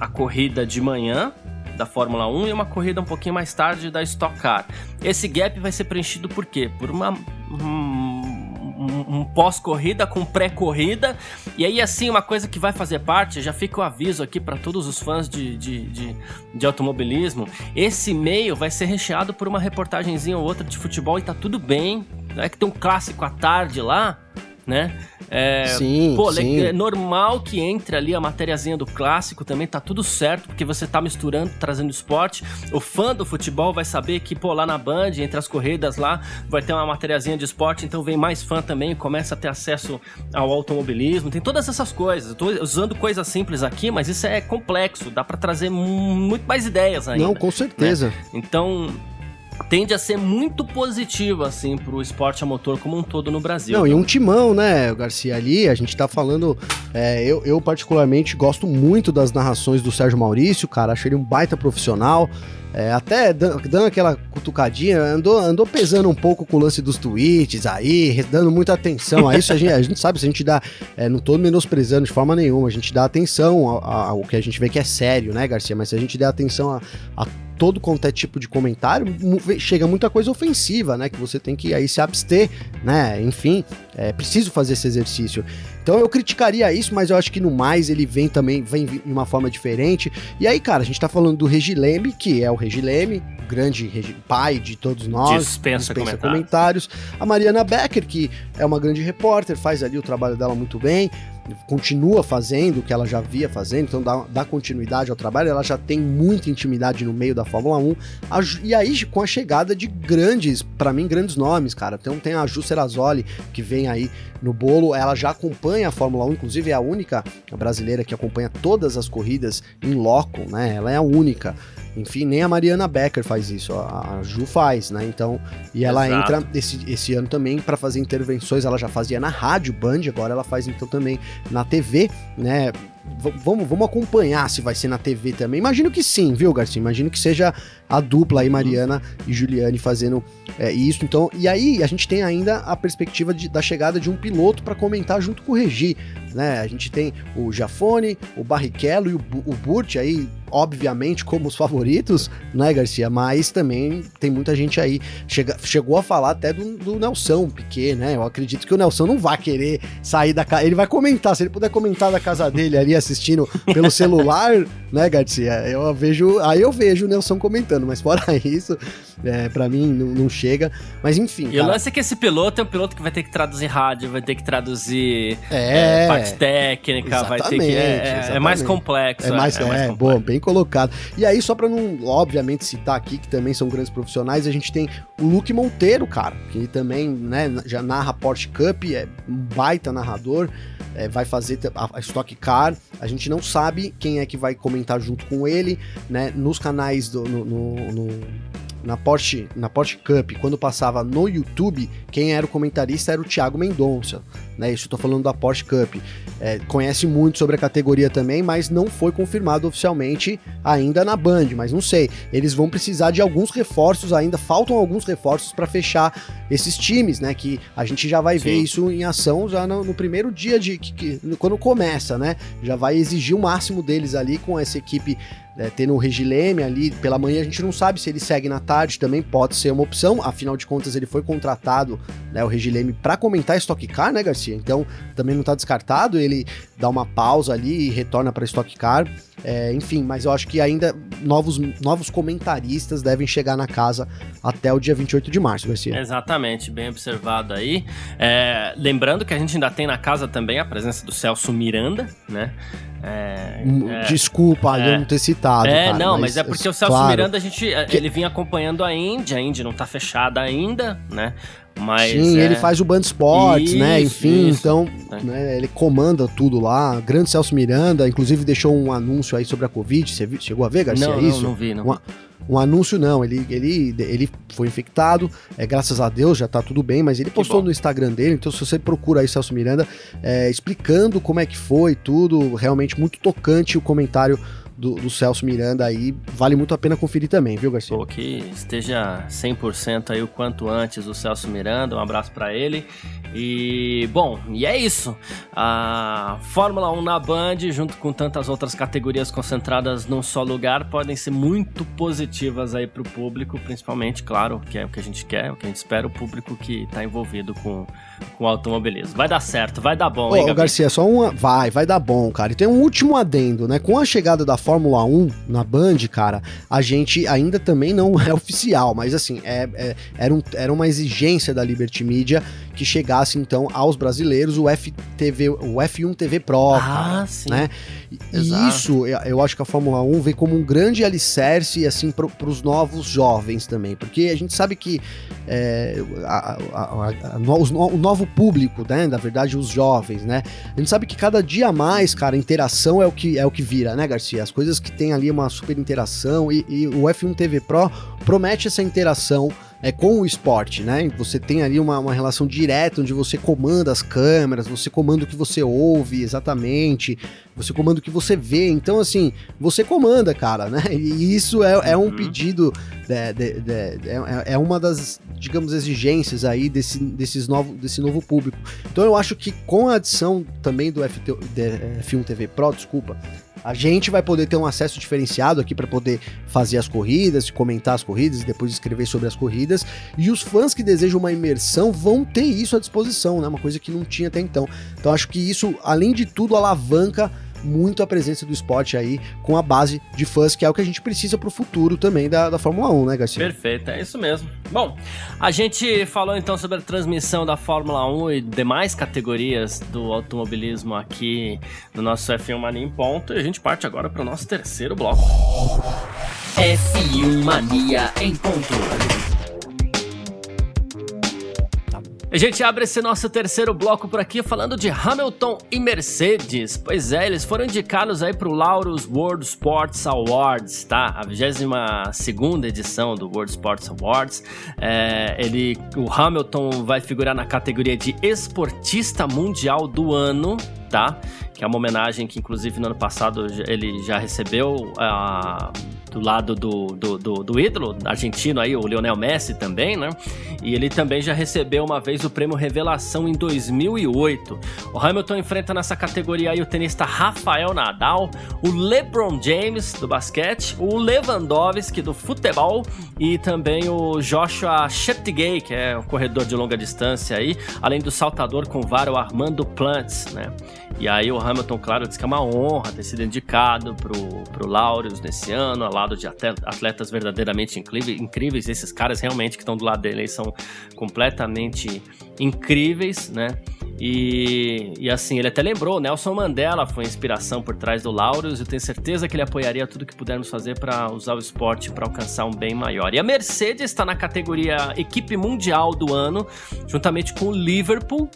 a corrida de manhã da Fórmula 1 e uma corrida um pouquinho mais tarde da Stock Car. Esse gap vai ser preenchido por quê? Por uma um, um pós-corrida com pré-corrida. E aí, assim, uma coisa que vai fazer parte, já fica o aviso aqui para todos os fãs de, de, de, de, automobilismo: esse meio vai ser recheado por uma reportagenzinha ou outra de futebol e tá tudo bem. Não é que tem um clássico à tarde lá, né? É, sim, pô, sim. é normal que entre ali a matériazinha do clássico também, tá tudo certo, porque você tá misturando, trazendo esporte. O fã do futebol vai saber que, pô, lá na Band, entre as corridas lá, vai ter uma matériazinha de esporte, então vem mais fã também, começa a ter acesso ao automobilismo, tem todas essas coisas. Eu tô usando coisas simples aqui, mas isso é complexo, dá para trazer muito mais ideias ainda. Não, com certeza. Né? Então, tende a ser muito positivo, assim, pro esporte a motor como um todo no Brasil. Não, e um timão, né, Garcia, ali, a gente tá falando, é, eu, eu particularmente gosto muito das narrações do Sérgio Maurício, cara, achei ele um baita profissional, é, até dando aquela cutucadinha, andou, andou pesando um pouco com o lance dos tweets aí, dando muita atenção a isso. A gente, a gente sabe, se a gente dá. É, não tô menosprezando de forma nenhuma, a gente dá atenção ao, ao, que a gente vê que é sério, né, Garcia? Mas se a gente der atenção a, a todo quanto é tipo de comentário, chega muita coisa ofensiva, né? Que você tem que aí se abster, né? Enfim, é preciso fazer esse exercício. Então eu criticaria isso, mas eu acho que no mais ele vem também, vem de uma forma diferente. E aí, cara, a gente tá falando do Regileme, que é o Regileme, grande pai de todos nós. Dispensa, dispensa comentários. comentários. A Mariana Becker, que é uma grande repórter, faz ali o trabalho dela muito bem continua fazendo o que ela já via fazendo, então dá, dá continuidade ao trabalho, ela já tem muita intimidade no meio da Fórmula 1. A, e aí, com a chegada de grandes, para mim, grandes nomes, cara. Então tem a Ju Serrazoli, que vem aí no bolo, ela já acompanha a Fórmula 1, inclusive é a única brasileira que acompanha todas as corridas em loco, né? Ela é a única. Enfim, nem a Mariana Becker faz isso, a, Ju faz, né? Então, e ela Exato. entra esse, esse ano também para fazer intervenções, ela já fazia na rádio Band, agora ela faz então também na TV, né? vamos, vamos acompanhar se vai ser na TV também. Imagino que sim, viu, Garcia? Imagino que seja a dupla aí, Mariana e Juliane, fazendo é, isso. Então, e aí a gente tem ainda a perspectiva de, da chegada de um piloto para comentar junto com o Regi. Né? A gente tem o Jafone, o Barrichello e o, o Burt aí, obviamente, como os favoritos, né, Garcia? Mas também tem muita gente aí. Chega, chegou a falar até do, do Nelson Piquet, né? Eu acredito que o Nelson não vai querer sair da casa. Ele vai comentar, se ele puder comentar da casa dele ali assistindo pelo [laughs] celular, né, Garcia? Eu vejo, aí eu vejo o Nelson comentando, mas fora [laughs] isso, é, para mim não, não, chega. Mas enfim. E cara. o lance é que esse piloto é um piloto que vai ter que traduzir rádio, vai ter que traduzir é, é parte técnica, vai ter que. É, é, mais complexo. É mais, é, mais é, bom, bem colocado. E aí, só pra não, obviamente, citar aqui, que também são grandes profissionais, a gente tem o Luke Monteiro, cara, que também, né, já narra Porsche Cup, é um baita narrador é, vai fazer a, Stock Car. A gente não sabe quem é que vai comentar junto com ele, né? Nos canais do, no, no, no na Porsche, na Porsche Cup, quando passava no YouTube, quem era o comentarista era o Thiago Mendonça, né? Isso eu tô falando da Porsche Cup. É, conhece muito sobre a categoria também, mas não foi confirmado oficialmente ainda na Band, mas não sei. Eles vão precisar de alguns reforços ainda, faltam alguns reforços para fechar esses times, né? Que a gente já vai Sim. ver isso em ação já no, no primeiro dia de que, que, quando começa, né? Já vai exigir o máximo deles ali com essa equipe é, tendo o Regileme ali pela manhã, a gente não sabe se ele segue na tarde, também pode ser uma opção. Afinal de contas, ele foi contratado, né, o Regileme, para comentar Stock Car, né, Garcia? Então também não está descartado. Ele dá uma pausa ali e retorna para Stock Car. É, enfim, mas eu acho que ainda novos, novos comentaristas devem chegar na casa até o dia 28 de março, Garcia. Exatamente, bem observado aí. É, lembrando que a gente ainda tem na casa também a presença do Celso Miranda, né? É, é, Desculpa é, eu não ter citado. É, cara, não, mas, mas, é porque o Celso claro, Miranda, a gente, que... ele vinha acompanhando a Indy, a Indy não tá fechada ainda, né? Mas, Sim, é... ele faz o Band Sports, né? isso, né? Enfim, isso. então é. né, ele comanda tudo lá. Grande Celso Miranda, inclusive deixou um anúncio aí sobre a Covid. Você viu, chegou a ver, Garcia? Não, isso? não, não vi, não. Uma, um anúncio não, ele, ele, ele foi infectado, é, graças a Deus já tá tudo bem, mas ele postou no Instagram dele, então se você procura aí Celso Miranda, é, explicando como é que foi tudo, realmente muito tocante o comentário do, do, Celso Miranda aí, vale muito a pena conferir também, viu, Garcia? Pô, que esteja 100% aí o quanto antes o Celso Miranda, um abraço para ele. E, bom, e é isso. A Fórmula 1 na Band, junto com tantas outras categorias concentradas num só lugar, podem ser muito positivas aí pro público, principalmente, claro, que é o que a gente quer, o que a gente espera, o público que tá envolvido com, com automobilismo. Vai dar certo, vai dar bom, Ô, hein, Garcia, só uma... Vai, vai dar bom, cara. E tem um último adendo, né? Com a chegada da Fórmula 1 na Band, cara, a gente ainda também não [laughs] é oficial, mas assim, é, é, era, um, era uma exigência da Liberty Media que chegasse então aos brasileiros o FTV, o F1 TV Pro, ah, cara, sim. né? E Exato. isso, eu acho que a Fórmula 1 vem como um grande alicerce assim para os novos jovens também, porque a gente sabe que é, a, a, a, o novo público, né, na verdade os jovens, né? A gente sabe que cada dia mais, cara, interação é o que é o que vira, né, Garcia? As coisas que tem ali uma super interação e, e o F1 TV Pro promete essa interação é, com o esporte, né? Você tem ali uma, uma relação direta onde você comanda as câmeras, você comanda o que você ouve exatamente, você comanda o que você vê. Então, assim, você comanda, cara, né? E isso é, é um uhum. pedido, de, de, de, é, é uma das, digamos, exigências aí desse, desses novo, desse novo público. Então, eu acho que com a adição também do FT, F1 TV Pro, desculpa, a gente vai poder ter um acesso diferenciado aqui para poder fazer as corridas, comentar as corridas e depois escrever sobre as corridas. E os fãs que desejam uma imersão vão ter isso à disposição, né? Uma coisa que não tinha até então. Então acho que isso, além de tudo, alavanca muito a presença do esporte aí com a base de fãs, que é o que a gente precisa para o futuro também da, da Fórmula 1, né, Garcia? Perfeito, é isso mesmo. Bom, a gente falou então sobre a transmissão da Fórmula 1 e demais categorias do automobilismo aqui no nosso F1 Mania em ponto e a gente parte agora para o nosso terceiro bloco. F1 Mania em ponto. A gente abre esse nosso terceiro bloco por aqui falando de Hamilton e Mercedes. Pois é, eles foram indicados aí para o Lauros World Sports Awards, tá? A 22 edição do World Sports Awards. É, ele, o Hamilton vai figurar na categoria de esportista mundial do ano, tá? Que é uma homenagem que, inclusive, no ano passado ele já recebeu. Uh, do lado do, do, do, do ídolo argentino aí, o Lionel Messi também, né? E ele também já recebeu uma vez o prêmio Revelação em 2008. O Hamilton enfrenta nessa categoria aí o tenista Rafael Nadal, o LeBron James do basquete, o Lewandowski do futebol e também o Joshua Cheptegei, que é um corredor de longa distância aí, além do saltador com vara, o Armando Plants, né? E aí o Hamilton, claro, disse que é uma honra ter sido indicado pro, pro Laureus nesse ano, ao lado de atletas verdadeiramente incríveis. Esses caras realmente que estão do lado dele são completamente incríveis, né? E, e, assim, ele até lembrou, Nelson Mandela foi a inspiração por trás do Laureus. Eu tenho certeza que ele apoiaria tudo que pudermos fazer para usar o esporte para alcançar um bem maior. E a Mercedes está na categoria equipe mundial do ano, juntamente com o Liverpool,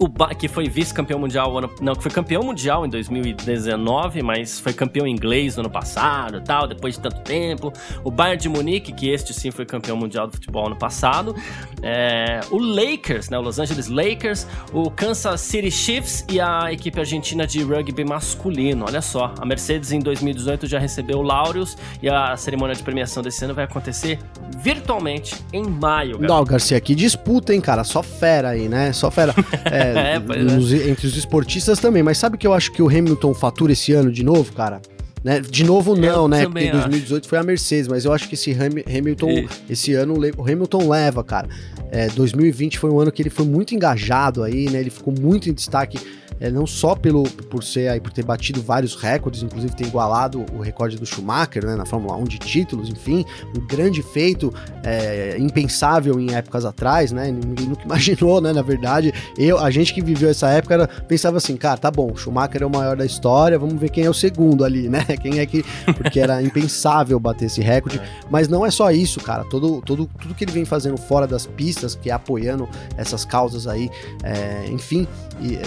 o ba que foi vice-campeão mundial, ano, não, que foi campeão mundial em 2019, mas foi campeão inglês no ano passado tal, depois de tanto tempo. O Bayern de Munique, que este sim foi campeão mundial do futebol ano passado. É, o Lakers, né, o Los Angeles Lakers, o Kansas City Chiefs e a equipe argentina de rugby masculino. Olha só, a Mercedes em 2018 já recebeu o Laureus e a cerimônia de premiação desse ano vai acontecer virtualmente em maio. Não, Garcia, que disputa, hein, cara? Só fera aí, né? Só fera. [laughs] É, é, é, nos, é. entre os esportistas também. Mas sabe que eu acho que o Hamilton fatura esse ano de novo, cara? Né? De novo, não, eu né? Porque em 2018 foi a Mercedes, mas eu acho que esse Hamilton, e... esse ano, o Hamilton leva, cara. É, 2020 foi um ano que ele foi muito engajado aí, né? Ele ficou muito em destaque é, não só pelo, por ser aí, por ter batido vários recordes, inclusive ter igualado o recorde do Schumacher, né, na Fórmula 1 de títulos, enfim, um grande feito, é, impensável em épocas atrás, né, ninguém nunca [laughs] imaginou, né, na verdade, eu, a gente que viveu essa época era, pensava assim, cara, tá bom, Schumacher é o maior da história, vamos ver quem é o segundo ali, né, [laughs] quem é que, [laughs] porque era impensável bater esse recorde, mas não é só isso, cara, todo, todo, tudo que ele vem fazendo fora das pistas, que é apoiando essas causas aí, é, enfim,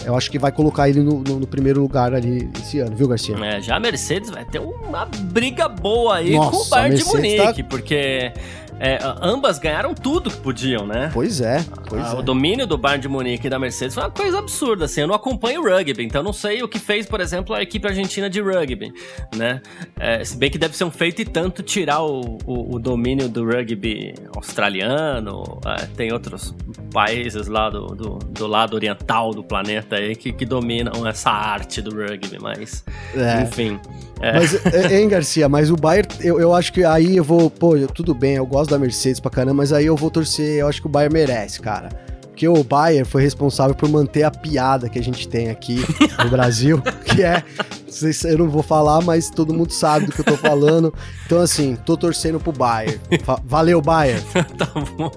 eu acho que vai colocar ele no, no, no, primeiro lugar ali esse ano, viu, Garcia? É, já a Mercedes vai ter uma briga boa aí Nossa, com o Bayern de Munique, tá... porque é, ambas ganharam tudo que podiam, né? Pois é, pois ah, é. O domínio do Bayern de Munique e da Mercedes foi uma coisa absurda, assim, eu não acompanho o rugby, então não sei o que fez, por exemplo, a equipe argentina de rugby, né? É, se bem que deve ser um feito e tanto tirar o, o, o domínio do rugby australiano, é, tem outros países lá do, do, do, lado oriental do planeta aí que, que dominam essa arte do rugby, mas é. enfim... É. Mas, [laughs] é, hein, Garcia, mas o Bayern, eu, eu acho que aí eu vou, pô, tudo bem, eu gosto da Mercedes pra caramba, mas aí eu vou torcer, eu acho que o Bayern merece, cara. Porque o Bayern foi responsável por manter a piada que a gente tem aqui no [laughs] Brasil, que é. Eu não vou falar, mas todo mundo sabe do que eu tô falando. Então, assim, tô torcendo pro Bayern. Valeu, Bayern. [laughs] tá bom.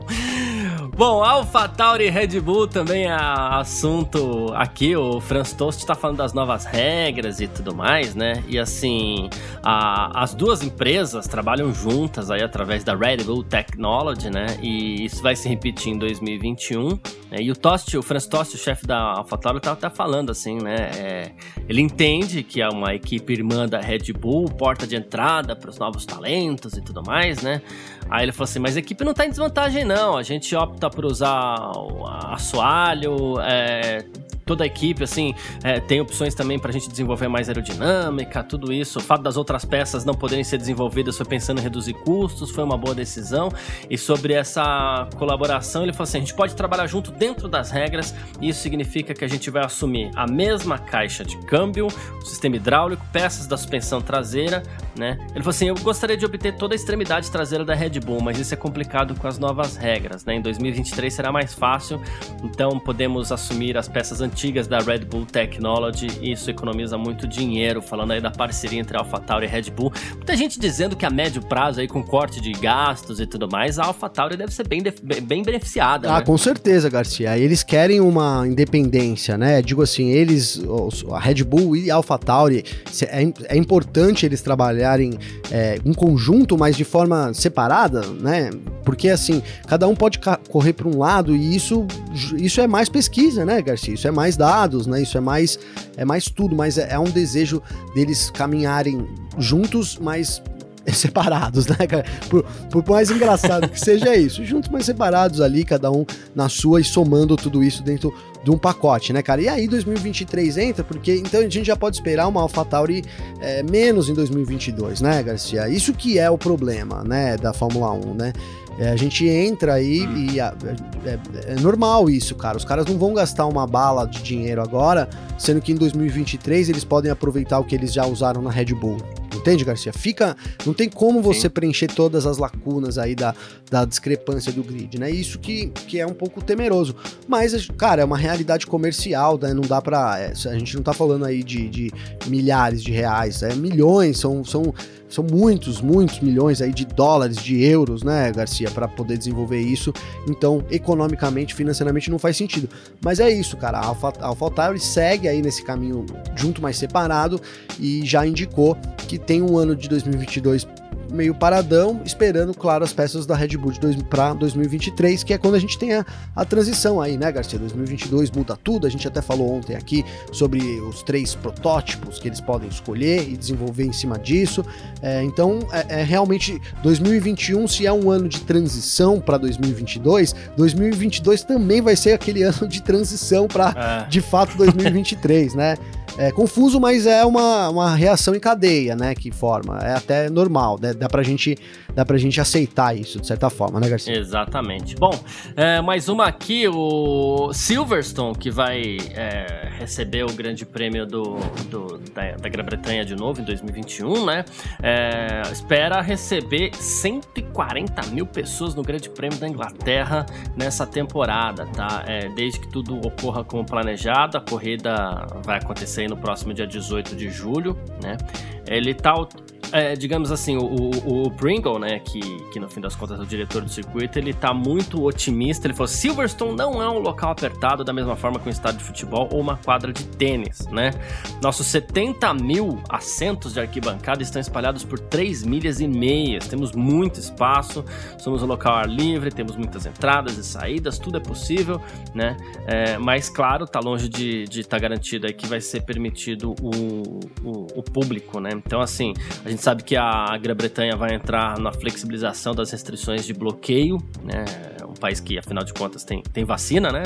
Bom, AlphaTauri Red Bull também é assunto aqui. O Franz Tost está falando das novas regras e tudo mais, né? E assim, a, as duas empresas trabalham juntas aí através da Red Bull Technology, né? E isso vai se repetir em 2021. Né? E o Tost, o Franz Tost, o chefe da AlphaTauri, tá, tá falando assim, né? É, ele entende que é uma equipe irmã da Red Bull, porta de entrada para os novos talentos e tudo mais, né? Aí ele falou assim: mas a equipe não tá em desvantagem, não. A gente opta por usar assoalho, é, toda a equipe, assim, é, tem opções também para a gente desenvolver mais aerodinâmica, tudo isso. O fato das outras peças não poderem ser desenvolvidas foi pensando em reduzir custos, foi uma boa decisão. E sobre essa colaboração, ele falou assim: a gente pode trabalhar junto dentro das regras, e isso significa que a gente vai assumir a mesma caixa de câmbio, sistema hidráulico, peças da suspensão traseira, né? Ele falou assim: eu gostaria de obter toda a extremidade traseira da Red Bull, mas isso é complicado com as novas regras, né? Em 2023 será mais fácil, então podemos assumir as peças antigas antigas da Red Bull Technology e isso economiza muito dinheiro, falando aí da parceria entre AlphaTauri e Red Bull. Muita gente dizendo que a médio prazo aí com corte de gastos e tudo mais, a AlphaTauri deve ser bem, bem beneficiada, Ah, né? com certeza, Garcia. Eles querem uma independência, né? Digo assim, eles, a Red Bull e a AlphaTauri, é, é importante eles trabalharem é, em conjunto, mas de forma separada, né? Porque assim, cada um pode correr para um lado e isso, isso é mais pesquisa, né, Garcia? Isso é mais dados, né? Isso é mais é mais tudo, mas é, é um desejo deles caminharem juntos, mas [laughs] separados, né, cara? Por, por, mais engraçado que seja isso, juntos, mas separados ali, cada um na sua e somando tudo isso dentro de um pacote, né, cara? E aí 2023 entra, porque então a gente já pode esperar uma AlphaTauri é, menos em 2022, né, Garcia? Isso que é o problema, né, da Fórmula 1, né? É, a gente entra aí e é, é, é, normal isso, cara. Os caras não vão gastar uma bala de dinheiro agora, sendo que em 2023 eles podem aproveitar o que eles já usaram na Red Bull. Entende, Garcia? Fica. Não tem como você Sim. preencher todas as lacunas aí da, da discrepância do grid, né? Isso que, que é um pouco temeroso. Mas, cara, é uma realidade comercial, né? Não dá pra. É, a gente não tá falando aí de, de milhares de reais, é milhões, são, são são muitos, muitos milhões aí de dólares, de euros, né, Garcia, para poder desenvolver isso. Então, economicamente, financeiramente não faz sentido. Mas é isso, cara. A Alpha, a AlphaTauri segue aí nesse caminho junto, mais separado e já indicou que tem um ano de 2022 meio paradão, esperando, claro, as peças da Red Bull para 2023, que é quando a gente tem a, a, transição aí, né, Garcia? 2022 muda tudo, a gente até falou ontem aqui sobre os três protótipos que eles podem escolher e desenvolver em cima disso. É, então, é, é, realmente 2021, se é um ano de transição para 2022, 2022 também vai ser aquele [laughs] ano de transição para, é. de fato, 2023, né? É confuso, mas é uma, uma reação em cadeia, né? Que forma. É até normal, né? Dá pra gente, dá pra gente aceitar isso, de certa forma, né, Garcia? Exatamente. Bom, é, mais uma aqui, o Silverstone, que vai é, receber o grande prêmio do, do da, da Grã-Bretanha de novo em 2021, né? É, espera receber 140 mil pessoas no Grande Prêmio da Inglaterra nessa temporada, tá? É, desde que tudo ocorra como planejado, a corrida vai acontecer no próximo dia 18 de julho, né? Ele tá é, digamos assim, o, o, o, Pringle, né, que, que no fim das contas é o diretor do circuito, ele tá muito otimista. Ele falou: Silverstone não é um local apertado da mesma forma que um estádio de futebol ou uma quadra de tênis, né? Nossos 70 mil assentos de arquibancada estão espalhados por 3 milhas e meias. Temos muito espaço, somos um local ar livre, temos muitas entradas e saídas, tudo é possível, né? É, mas, claro, tá longe de estar tá garantido aí que vai ser permitido o, o, o público, né? Então, assim, a gente gente sabe que a Grã-Bretanha vai entrar na flexibilização das restrições de bloqueio, né? É um país que, afinal de contas, tem, tem vacina, né?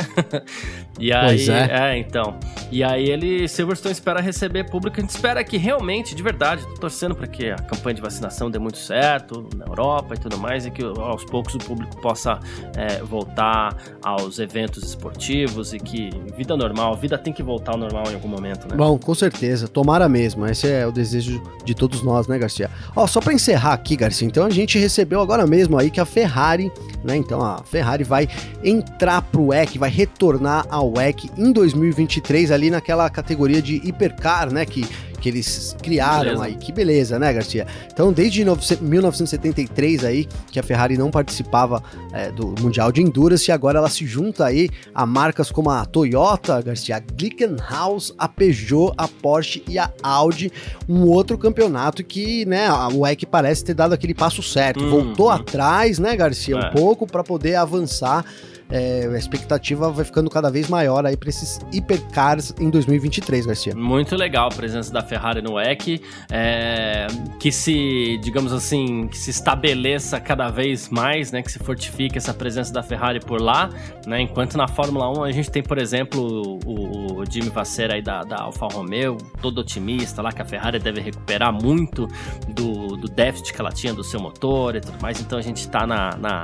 [laughs] e aí, pois é. é. então. E aí ele, Silverstone espera receber público. A gente espera que realmente, de verdade, tô torcendo para que a campanha de vacinação dê muito certo na Europa e tudo mais, e que aos poucos o público possa é, voltar aos eventos esportivos e que vida normal, vida tem que voltar ao normal em algum momento, né? Bom, com certeza. Tomara mesmo. Esse é o desejo de todos nós, né? Garcia? Ó, só para encerrar aqui, Garcia, então a gente recebeu agora mesmo aí que a Ferrari, né? Então a Ferrari vai entrar pro WEC, vai retornar ao WEC em 2023 ali naquela categoria de hipercar, né? Que que eles criaram beleza. aí. Que beleza, né, Garcia? Então, desde 1973 aí, que a Ferrari não participava é, do Mundial de Endurance, e agora ela se junta aí a marcas como a Toyota, Garcia, a Glickenhaus, a Peugeot, a Porsche e a Audi, um outro campeonato que, né, o EC parece ter dado aquele passo certo. Hum, Voltou hum. atrás, né, Garcia, é. um pouco para poder avançar é, a expectativa vai ficando cada vez maior aí para esses hipercars em 2023, Garcia. Muito legal a presença da Ferrari no WEC, é, que se, digamos assim, que se estabeleça cada vez mais, né, que se fortifique essa presença da Ferrari por lá, né, enquanto na Fórmula 1 a gente tem, por exemplo, o, o Jimmy Vasser aí da, da Alfa Romeo, todo otimista lá que a Ferrari deve recuperar muito do, do déficit que ela tinha do seu motor e tudo mais, então a gente está na, na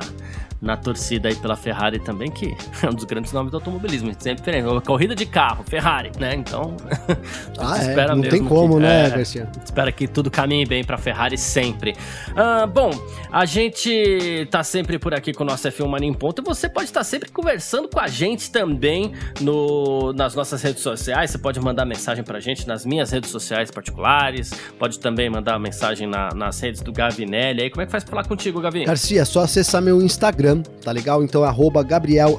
na torcida aí pela Ferrari também, que [laughs] é um dos grandes nomes do automobilismo. Sempre diferente. Uma corrida de carro, Ferrari, né? Então, [laughs] ah, é. espera não tem como, que, né, é, Garcia? Espera que tudo caminhe bem pra Ferrari sempre. Ah, bom, a gente tá sempre por aqui com o nosso F1 Mania em Ponto e você pode estar sempre conversando com a gente também no, nas nossas redes sociais. Você pode mandar mensagem pra gente nas minhas redes sociais particulares, pode também mandar mensagem na, nas redes do Gavinelli. Aí, como é que faz pra falar contigo, Gavi? Garcia, é só acessar meu Instagram Instagram, tá legal? Então é arroba Gabriel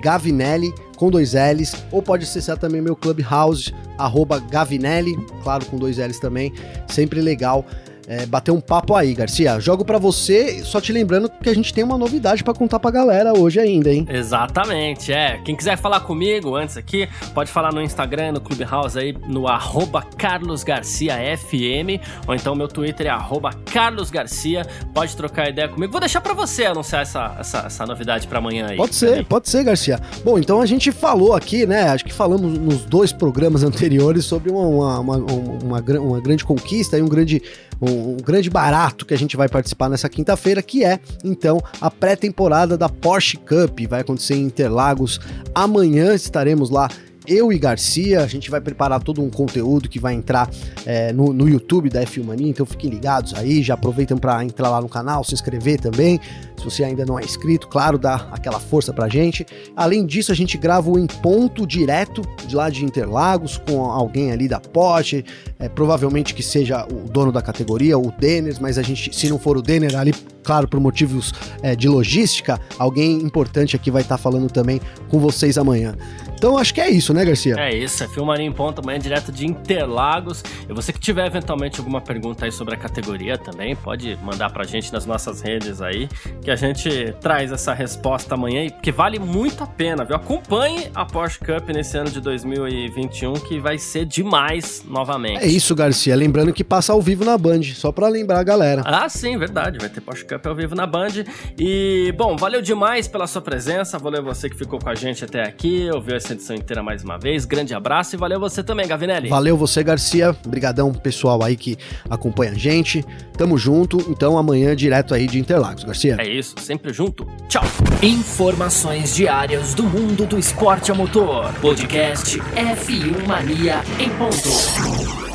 Gavinelli com dois L's, ou pode acessar também meu Clubhouse, arroba Gavinelli, claro, com dois L's também, sempre legal é, bater um papo aí, Garcia. Jogo para você, só te lembrando que a gente tem uma novidade para contar pra galera hoje ainda, hein? Exatamente, é. Quem quiser falar comigo antes aqui, pode falar no Instagram, no Clubhouse aí, no arroba carlosgarciafm, ou então meu Twitter é arroba carlosgarcia, pode trocar ideia comigo. Vou deixar para você anunciar essa, essa, essa novidade para amanhã aí. Pode ser, pode ser, Garcia. Bom, então a gente falou aqui, né, acho que falamos nos dois programas [laughs] anteriores sobre uma, uma, uma, uma, uma grande conquista e um grande um, um grande barato que a gente vai participar nessa quinta-feira, que é então a pré-temporada da Porsche Cup. Vai acontecer em Interlagos. Amanhã estaremos lá eu e Garcia. A gente vai preparar todo um conteúdo que vai entrar é, no, no, YouTube da F1 Mania, então fiquem ligados aí. Já aproveitem para entrar lá no canal, se inscrever também. Se você ainda não é inscrito, claro, dá aquela força pra gente. Além disso, a gente grava o Em Ponto direto de lá de Interlagos com alguém ali da Porsche, é, provavelmente que seja o dono da categoria, o Denner, mas a gente, se não for o Denner ali, claro, por motivos é, de logística, alguém importante aqui vai estar tá falando também com vocês amanhã. Então acho que é isso, né, Garcia? É isso, é Filmaria em Ponto, amanhã direto de Interlagos. E você que tiver eventualmente alguma pergunta aí sobre a categoria também, pode mandar pra gente nas nossas redes aí, que a gente traz essa resposta amanhã, porque vale muito a pena, viu? Acompanhe a Porsche Cup nesse ano de 2021, que vai ser demais novamente. É isso, Garcia. Lembrando que passa ao vivo na Band, só pra lembrar a galera. Ah, sim, verdade, vai ter Porsche Cup ao vivo na Band. E, bom, valeu demais pela sua presença, valeu você que ficou com a gente até aqui, ouviu essa edição inteira mais uma vez. Grande abraço e valeu você também, Gavinelli. Valeu você, Garcia. Obrigadão, pessoal aí que acompanha a gente. Tamo junto, então amanhã direto aí de Interlagos, Garcia. É isso, sempre junto. Tchau. Informações diárias do mundo do esporte a motor. Podcast F1 Mania em ponto.